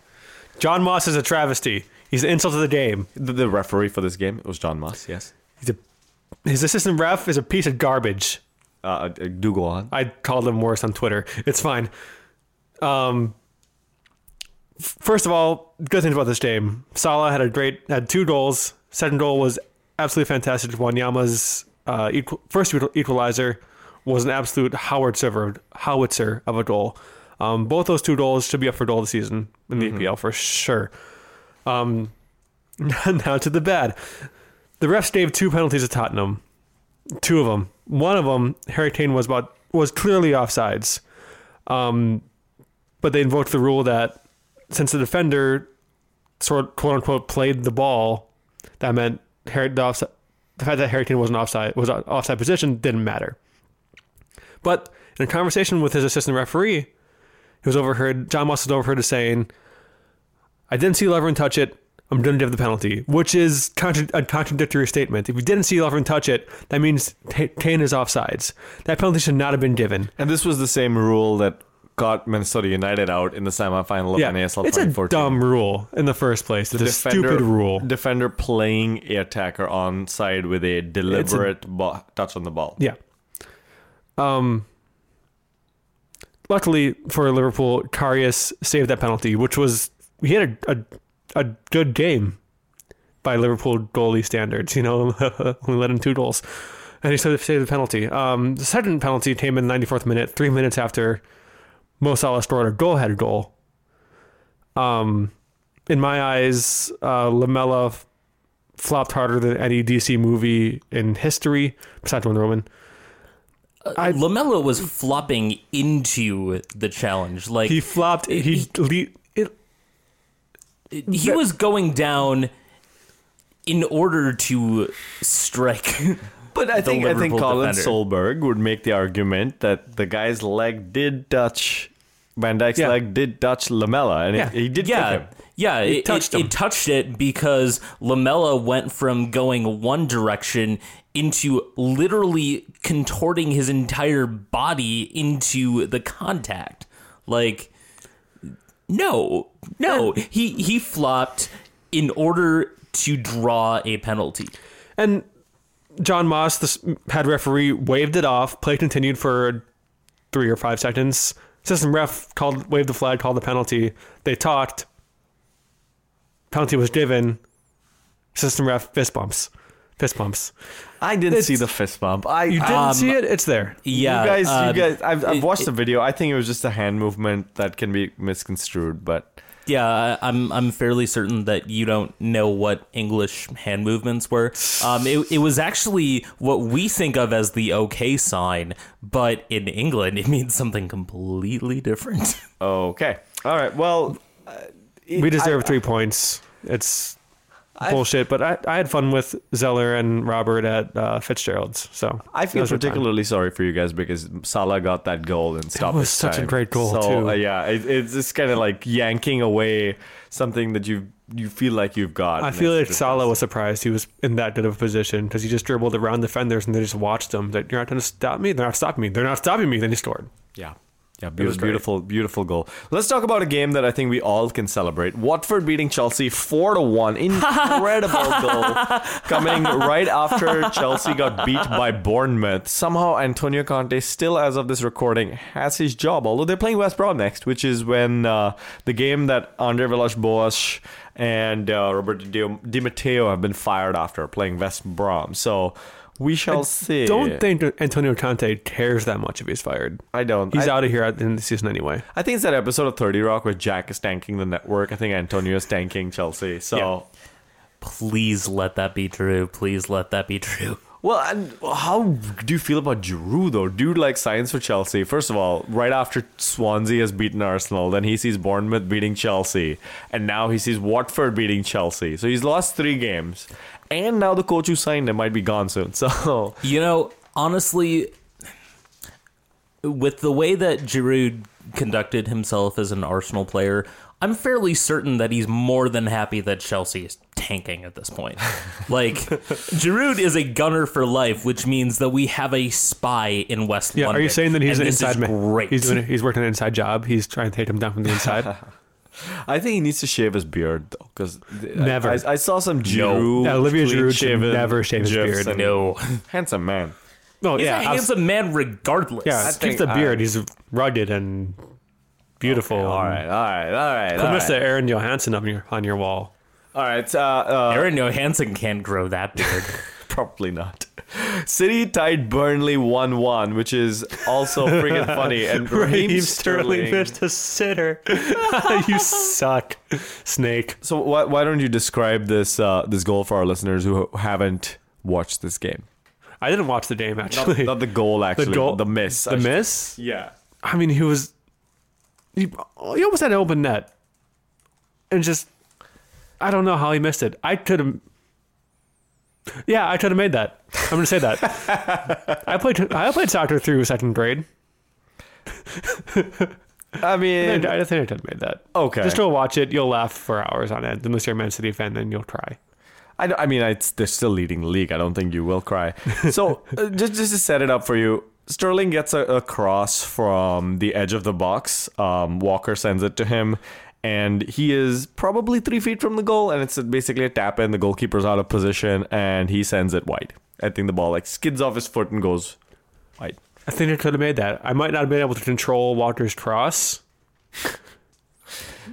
John Moss is a travesty. He's an insult to the game. The, the referee for this game it was John Moss. Yes. He's a, his assistant ref is a piece of garbage. Uh, uh, do go on. I called him worse on Twitter. It's fine. Um, first of all, good things about this game. Salah had a great had two goals. Second goal was absolutely fantastic. Wanyama's uh, equal, first equalizer was an absolute howitzer howitzer of a goal. Um, both those two goals should be up for goal of the season in the EPL for sure. Um, now to the bad. The refs gave two penalties to Tottenham two of them. One of them, Harry Kane was about was clearly offsides, um, but they invoked the rule that since the defender sort quote unquote played the ball, that meant Harry the, offside, the fact that Harry Kane wasn't offside was offside position didn't matter. But in a conversation with his assistant referee, he was overheard. John Moss was overheard as saying, "I didn't see Lovren touch it. I'm going to give the penalty," which is contra- a contradictory statement. If you didn't see Lovren touch it, that means Kane is offsides. That penalty should not have been given. And this was the same rule that got Minnesota United out in the semifinal of Yeah, NASL it's a dumb rule in the first place. It's a stupid rule. Defender playing a attacker on side with a deliberate bo- touch on the ball. Yeah. Um. Luckily for Liverpool, Karius saved that penalty, which was he had a a, a good game by Liverpool goalie standards. You know, only let in two goals, and he saved saved the penalty. Um, the second penalty came in the 94th minute, three minutes after Mo Salah scored a goal-headed goal. Um, in my eyes, uh, Lamela f- flopped harder than any DC movie in history, besides Wonder Woman. I- Lamela was flopping into the challenge. Like He he, flopped. He le- it, was going down in order to strike. But I the think I think Colin defender. Solberg would make the argument that the guy's leg did touch Van Dijk's Yeah. leg did touch Lamela, and Yeah. it, he did kick yeah, him. yeah, it, touched it, him. it touched it because Lamela went from going one direction into literally contorting his entire body into the contact. Like, no, no, he he flopped in order to draw a penalty. and John Moss, the head referee, waved it off. Play continued for three or five seconds. System ref called, waved the flag, called the penalty. They talked. Penalty was given. System ref fist bumps, fist bumps. I didn't It's- see the fist bump. I You didn't Um, see it? It's there. Yeah, you guys, um, you guys. I've, I've it- watched the video. I think it was just a hand movement that can be misconstrued, but Yeah, I- I'm I'm fairly certain that you don't know what English hand movements were. Um, it, it was actually what we think of as the OK sign, but in England it means something completely different. okay, all right. Well, We deserve three points. It's bullshit, but I, I had fun with Zeller and Robert at uh, Fitzgerald's. So I feel that was a good time. particularly sorry for you guys because Salah got that goal and stopped. was such a great goal, so, too. uh, yeah, it, it's just kind of like yanking away something that you you feel like you've got. I feel like Salah was surprised he was in that good of a position because he just dribbled around the defenders and they just watched him. That you're not going to stop me. They're not stopping me. They're not stopping me. Then he scored. Yeah. Yeah, was beautiful, beautiful, beautiful goal. Let's talk about a game that I think we all can celebrate. Watford beating Chelsea four to one. Incredible goal coming right after Chelsea got beat by Bournemouth. Somehow Antonio Conte still, as of this recording, has his job. Although they're playing West Brom next, which is when uh, the game that Andre Villas-Boas and uh, Roberto Di, Di Matteo have been fired after playing West Brom. So we shall see. Don't think Antonio Conte cares that much if he's fired. I don't. He's I- out of here at the end of the season anyway. I think it's that episode of 30 Rock where Jack is tanking the network. I think Antonio is tanking Chelsea. So, Yeah. Please let that be true. Please let that be true. well, and how do you feel about Giroud though? Dude, like signs for Chelsea. First of all, right after Swansea has beaten Arsenal, then he sees Bournemouth beating Chelsea, and now he sees Watford beating Chelsea. So he's lost three games, and now the coach who signed him might be gone soon. So You know, honestly, with the way that Giroud conducted himself as an Arsenal player, I'm fairly certain that he's more than happy that Chelsea is tanking at this point. Like, Giroud is a gunner for life, which means that we have a spy in West Yeah, London. are you saying that he's an inside man? Great. He's doing, he's working an inside job. He's trying to take him down from the inside. I think he needs to shave his beard though, because Never. I, I saw some Giroud. Yeah, Olivier Giroud should never shave his gifs beard. no, handsome man. no, he's yeah, a abs- handsome man regardless. yeah. I Keep the beard. I- he's rugged and beautiful. All right, all right, all right. Put all Mr. right. Aron Johannsson up on your on your wall. All right, uh, uh, Aron Johannsson can't grow that beard. probably not. City tied Burnley 1 1, which is also freaking funny. And Raheem Sterling. Missed a sitter. you suck, Snake. So why, why don't you describe this uh, this goal for our listeners who haven't watched this game? I didn't watch the game actually. not the goal, actually. The, goal- the miss. the miss. Yeah. I mean, he was. He, he almost had an open net, and just I don't know how he missed it. I could have. Yeah, I could have made that. I'm gonna say that. I played. I played soccer through second grade. I I, mean, I think I could have made that. okay. Just go watch it. You'll laugh for hours on end. Unless you're a Man City fan, then you'll cry. I, I mean, it's, they're still leading the league. I don't think you will cry. So uh, just just to set it up for you, Sterling gets a, a cross from the edge of the box. Um, Walker sends it to him, and he is probably three feet from the goal, and it's basically a tap in. The goalkeeper's out of position, and he sends it wide. I think the ball like skids off his foot and goes wide. I think I could have made that. I might not have been able to control Walker's cross,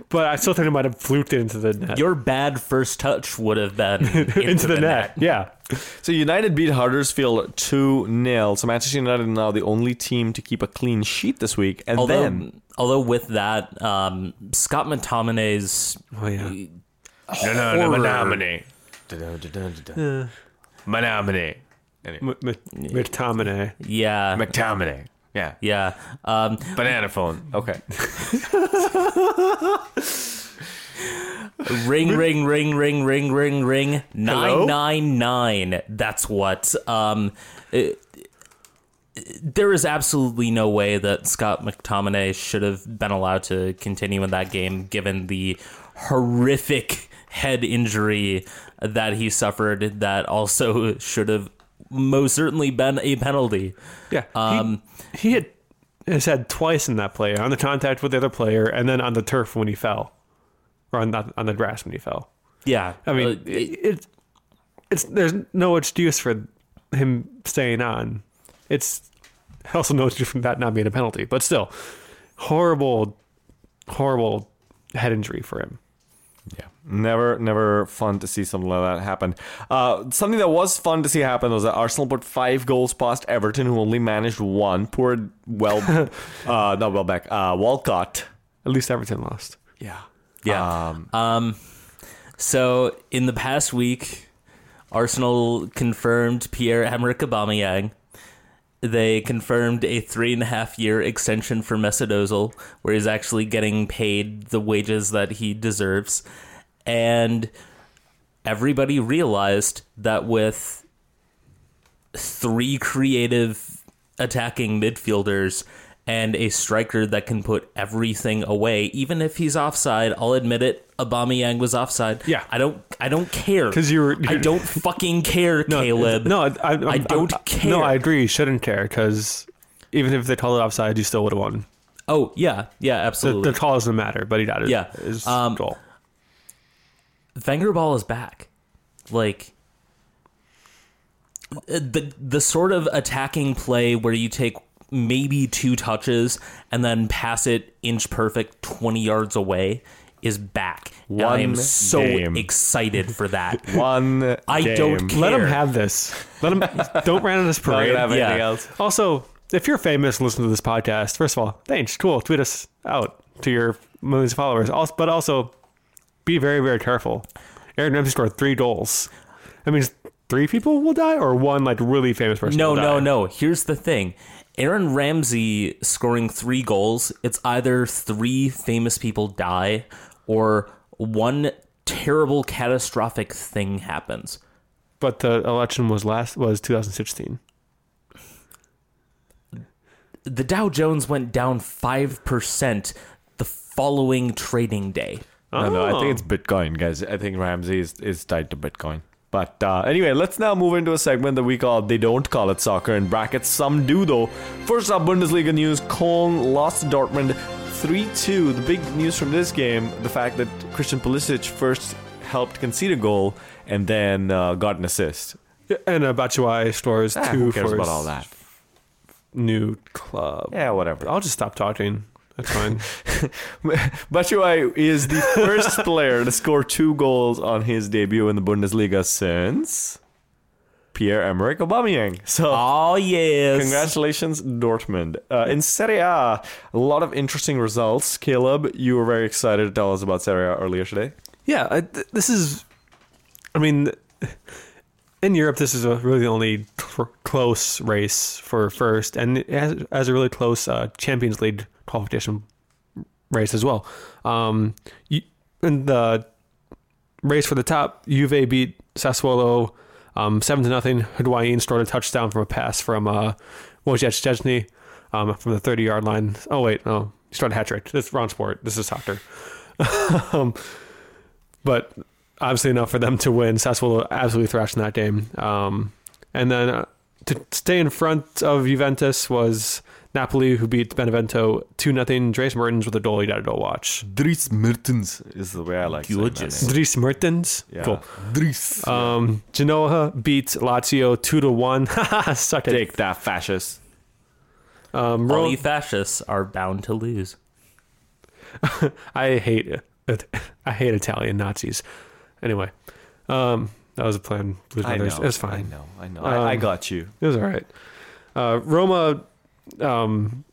but I still think it might have fluked it into the net. Your bad first touch would have been into, into the, net. Yeah. So United beat Huddersfield 2 0. So Manchester United are now the only team to keep a clean sheet this week. And Although, then although with that, um, Scott McTominay's Oh yeah. no, no, horror- Menominee. Menominee. M- M- McTominay. yeah, McTominay. Yeah. yeah. Um, Banana phone. Okay. ring, ring, ring, ring, ring, ring, ring. Nine, nine, nine. That's what. Um, it- there is absolutely no way that Scott McTominay should have been allowed to continue in that game, given the horrific head injury that he suffered. That also should have most certainly been a penalty. Yeah. Um, he, he had has had twice in that play on the contact with the other player, and then on the turf when he fell, or on the, on the grass when he fell. Yeah, I mean, uh, it, it, it's there's no excuse for him staying on. It's also no excuse for that not being a penalty, but still, horrible, horrible head injury for him. Yeah. Never, never fun to see something like that happen. Uh, something that was fun to see happen was that Arsenal put five goals past Everton, who only managed one. Poor, well, uh, not Welbeck, uh, Walcott. At least Everton lost. Yeah. Yeah. Um, Um, so in the past week, Arsenal confirmed Pierre Emerick Aubameyang. They confirmed a three and a half year extension for Mesut where he's actually getting paid the wages that he deserves, and everybody realized that with three creative attacking midfielders and a striker that can put everything away, even if he's offside. I'll admit it. Aubameyang was offside. Yeah. I don't. I don't care 'Cause you were- I don't fucking care, No, Caleb. No, I, I, I don't care. No, I agree. You shouldn't care because even if they called it offside, you still would have won. Oh yeah, yeah, absolutely. the call doesn't matter, but he got it. Yeah. his Um, goal. Wenger ball is back. Like the the sort of attacking play where you take maybe two touches and then pass it inch perfect 20 yards away is back. And I am so game. excited for that. One. I game. don't care. Let him have this. Let him. don't run on this parade. gonna have anything Yeah. else. Also, if you're famous, and listen to this podcast. First of all, thanks. Cool. Tweet us out to your millions of followers. Also, but also, be very, very careful. Aaron Ramsey scored three goals. That means three people will die, or one like really famous person. No, will no, die? no. Here's the thing. Aaron Ramsey scoring three goals, it's either three famous people die or one terrible catastrophic thing happens. But the election was last was 2016. The Dow Jones went down 5% the following trading day. I know. I Oh. think it's oh. Bitcoin, guys. I think Ramsey is, is tied to Bitcoin. But uh, anyway, let's now move into a segment that we call They Don't Call It Soccer in brackets. Some do, though. First up, Bundesliga news Köln lost to Dortmund 3 2. The big news from this game the fact that Christian Pulisic first helped concede a goal and then uh, got an assist. And uh, Batshuayi scores Ah, two who cares for about all that? new club. Yeah, whatever. I'll just stop talking. That's fine. Batshuayi is the first player to score two goals on his debut in the Bundesliga since Pierre-Emerick Aubameyang. So Oh yes. Congratulations, Dortmund. Uh, in Serie A, a lot of interesting results. Caleb, you were very excited to tell us about Serie A earlier today. yeah, I, th- this is. I mean, in Europe, this is a really the only cl- close race for first, and it has, has a really close uh, Champions League qualification race as well. Um, in the race for the top, Juve beat Sassuolo um, seven to nothing. Higuain scored a touchdown from a pass from uh, um, from the thirty yard line. Oh wait, no, he scored a hat trick. This is wrong sport. This is soccer. um, but obviously enough for them to win. Sassuolo absolutely thrashed in that game. Um, and then uh, to stay in front of Juventus was Napoli, who beat Benevento 2 0. Dries Mertens with a goal you got to go watch. Dries Mertens is the way I like saying Gorgeous. Dries Mertens? Yeah. Cool. Dries. Um, Genoa beat Lazio 2 to 1. Suck it. Take that, fascist. Um, All Ro- you fascists are bound to lose. I hate it. I hate Italian Nazis. Anyway, um, that was a plan. Blues I know. Brothers. It was I fine. know. I know. I, I Um, got you. It was all right. Uh, Roma um,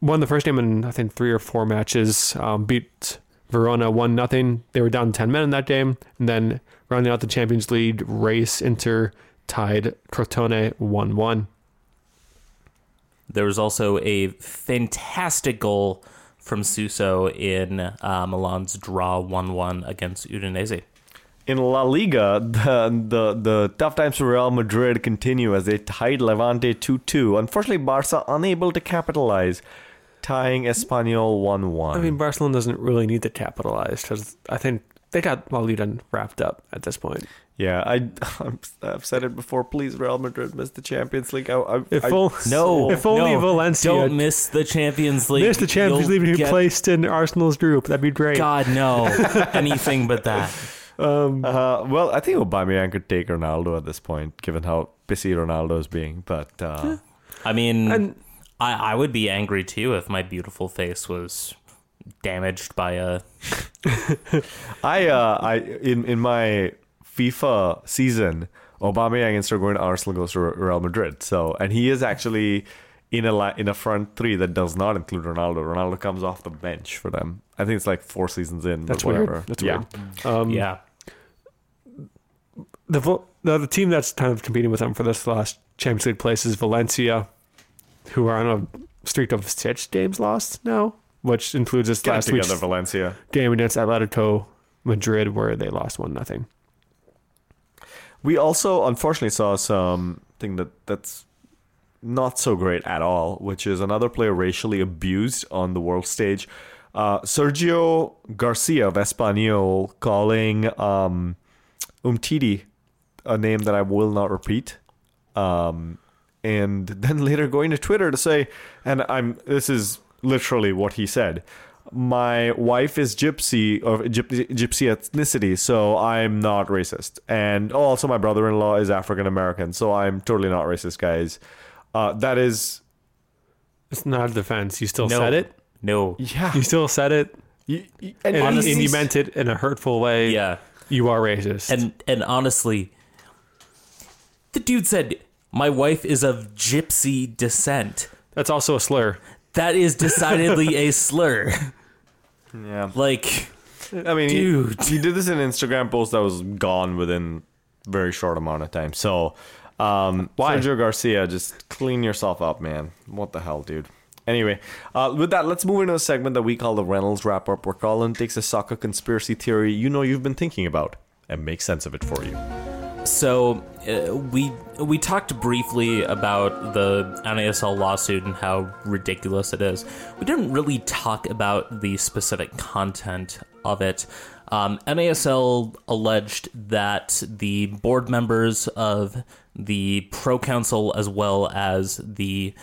won the first game in I think three or four matches. Um, beat Verona one nothing. They were down ten men in that game, and then rounding out the Champions League race, Inter tied Crotone one one. There was also a fantastic goal from Suso in uh, Milan's draw 1 1 against Udinese. In La Liga, the, the the tough times for Real Madrid continue as they tied Levante 2-2. Unfortunately, Barca unable to capitalize, tying Espanyol 1-1. I mean, Barcelona doesn't really need to capitalize because I think they got La Liga wrapped up at this point. Yeah, I I'm, I've said it before. Please, Real Madrid miss the Champions League. I, I, If, I, ol- No, if only no, Valencia Don't miss the Champions League. missed the Champions You'll League and be get- placed in Arsenal's group, that'd be great. God, no. Anything but that. Um, uh, well, I think Aubameyang could take Ronaldo at this point, given how pissy is being. But uh, I mean, and I, I would be angry too if my beautiful face was damaged by a. I uh, I in in my FIFA season, Aubameyang instead of going to Arsenal goes to Real Madrid. So, and he is actually in a li- in a front three that does not include Ronaldo. Ronaldo comes off the bench for them. I think it's like four seasons in. That's but whatever. weird. That's yeah. weird. Um, Yeah. The, the the team that's kind of competing with them for this last Champions League place is Valencia, who are on a streak of six games lost now, which includes this Get last together, week's Valencia. game against Atletico Madrid, where they lost one nothing. We also unfortunately saw something that that's not so great at all, which is another player racially abused on the world stage. Uh, Sergio Garcia of Espanyol calling um, Umtiti a name that I will not repeat. Um, and then later going to Twitter to say, and I'm this is literally what he said. My wife is gypsy of gypsy, gypsy ethnicity, so I'm not racist. And also, my brother-in-law is African American, so I'm totally not racist, guys. Uh, that is, It's not a defense. You still No. said it. No. yeah. You still said it, You- you- and and, Honestly- and you meant it in a hurtful way. Yeah. You are racist. And and honestly, the dude said, "My wife is of gypsy descent." that's also a slur. That is decidedly a slur. yeah. Like, I mean, he- Dude. He, did this in an Instagram post that was gone within very short amount of time. So, um, Why? Sergio Garcia, just clean yourself up, man. What the hell, dude? Anyway, uh, with that, let's move into a segment that we call the Reynolds Wrap Up, where Colin takes a soccer conspiracy theory you know you've been thinking about and makes sense of it for you. So uh, we we talked briefly about the NASL lawsuit and how ridiculous it is. We didn't really talk about the specific content of it. Um, NASL alleged that the board members of the pro council, as well as the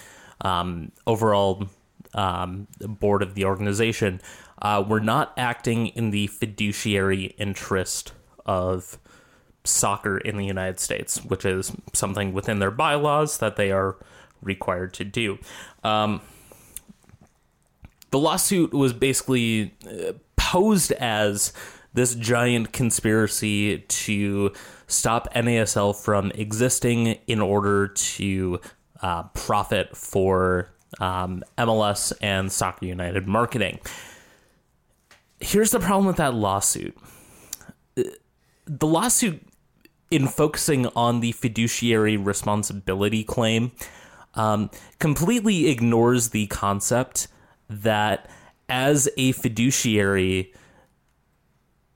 um, overall um, board of the organization, uh, were not acting in the fiduciary interest of soccer in the United States, which is something within their bylaws that they are required to do. Um, the lawsuit was basically uh, posed as this giant conspiracy to stop NASL from existing in order to uh, profit for um, MLS and Soccer United marketing. Here's the problem with that lawsuit. The lawsuit, in focusing on the fiduciary responsibility claim, um, completely ignores the concept that as a fiduciary,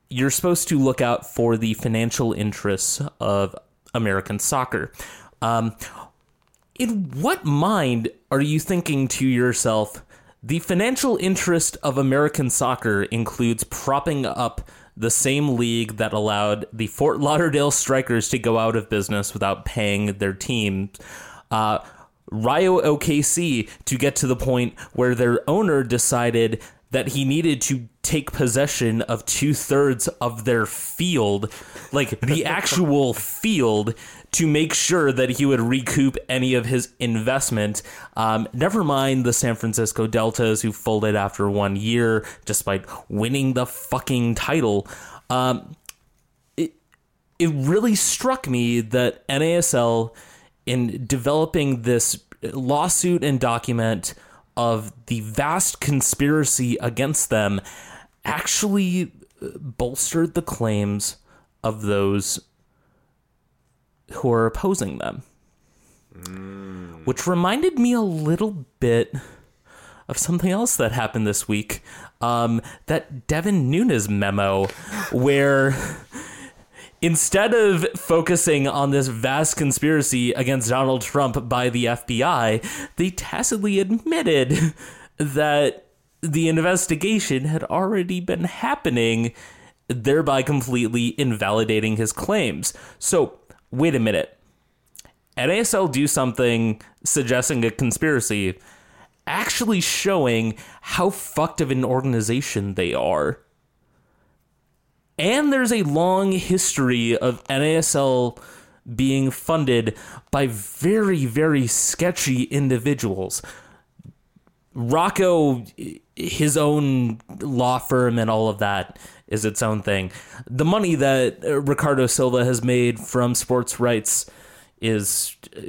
you're supposed to look out for the financial interests of American soccer. Um, in what mind are you thinking to yourself? The financial interest of American soccer includes propping up the same league that allowed the Fort Lauderdale Strikers to go out of business without paying their team. Uh, Rayo OKC to get to the point where their owner decided that he needed to take possession of two thirds of their field, like the actual field, to make sure that he would recoup any of his investment. Um, never mind the San Francisco Deltas, who folded after one year despite winning the fucking title. Um, it, it really struck me that NASL, in developing this lawsuit and document, of the vast conspiracy against them actually bolstered the claims of those who are opposing them. Mm. Which reminded me a little bit of something else that happened this week. Um, that Devin Nunes memo, where instead of focusing on this vast conspiracy against Donald Trump by the FBI, they tacitly admitted that the investigation had already been happening, thereby completely invalidating his claims. So, wait a minute. NASL do something suggesting a conspiracy, actually showing how fucked of an organization they are and there's a long history of NASL being funded by very, very sketchy individuals. Rocco, his own law firm, and all of that is its own thing. The money that Ricardo Silva has made from sports rights is uh,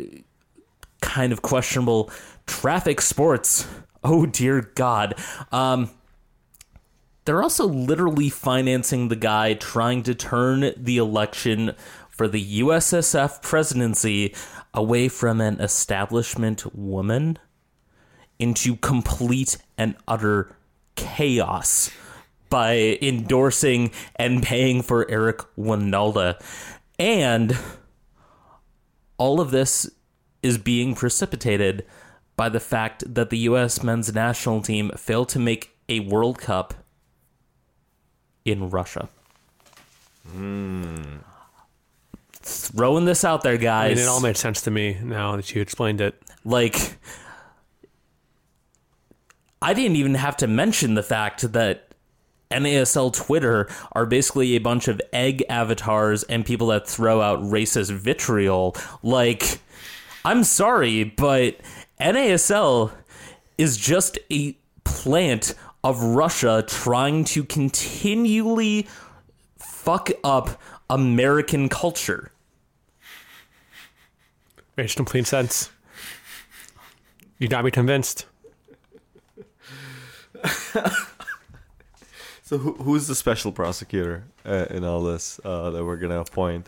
kind of questionable. Traffic sports, oh dear God. Um, they're also literally financing the guy trying to turn the election for the USSF presidency away from an establishment woman into complete and utter chaos by endorsing and paying for Eric Wynalda. And all of this is being precipitated by the fact that the US men's national team failed to make a World Cup in Russia. Mm. Throwing this out there, guys. I mean, it all made sense to me now that you explained it. Like, I didn't even have to mention the fact that NASL Twitter are basically a bunch of egg avatars and people that throw out racist vitriol. Like, I'm sorry, but NASL is just a plant of Russia trying to continually fuck up American culture. Makes complete sense. You got me convinced. so, who, who's the special prosecutor uh, in all this uh, that we're going to appoint?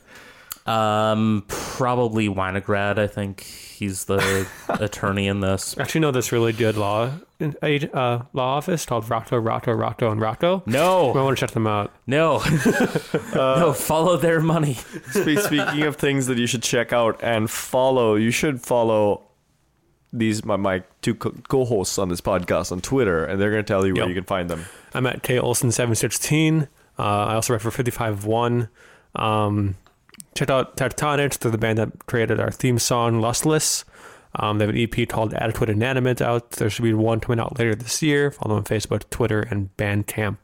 Um, probably Winograd. I think he's the attorney in this. Actually, know this really good law uh, law office called Rato, Rato, Rato, and Rato. No. I want to check them out. No. no, follow their money. Spe- Speaking of things that you should check out and follow, you should follow these my, my two co- co-hosts on this podcast on Twitter, and they're going to tell you where Yep. you can find them. I'm at K Olson seven sixteen. Uh, I also write for fifty five one. Um, check out Tectonics. They're the band that created our theme song "Lustless." Um, they have an EP called Adequate Inanimate out. There should be one coming out later this year. Follow them on Facebook, Twitter, and Bandcamp.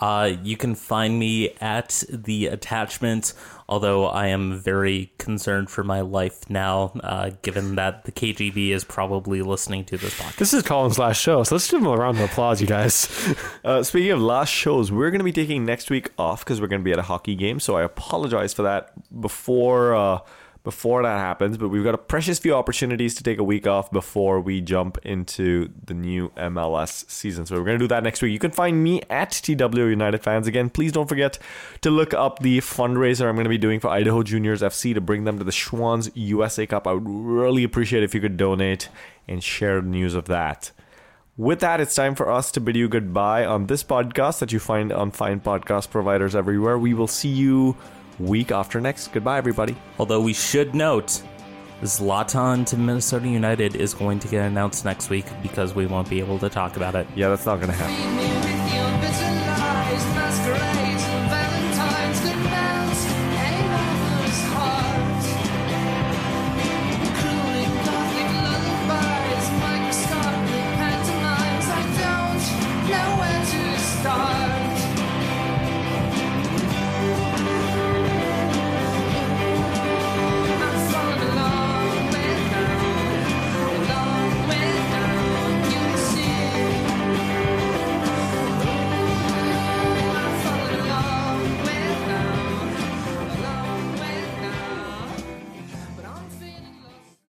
Uh, you can find me at the attachment, although I am very concerned for my life now, uh, given that the KGB is probably listening to this podcast. This is Colin's last show, so let's give him a round of applause, you guys. Uh, speaking of last shows, we're going to be taking next week off because we're going to be at a hockey game. So I apologize for that before uh, before that happens. But we've got a precious few opportunities to take a week off before we jump into the new MLS season. So we're going to do that next week. You can find me at TW United Fans again. Please don't forget to look up the fundraiser I'm going to be doing for Idaho Juniors FC to bring them to the Schwan's USA Cup. I would really appreciate if you could donate and share the news of that. With that, it's time for us to bid you goodbye on this podcast that you find on fine podcast providers everywhere. We will see you week after next. Goodbye, everybody. Although we should note, Zlatan to Minnesota United is going to get announced next week because we won't be able to talk about it. Yeah, that's not going to happen.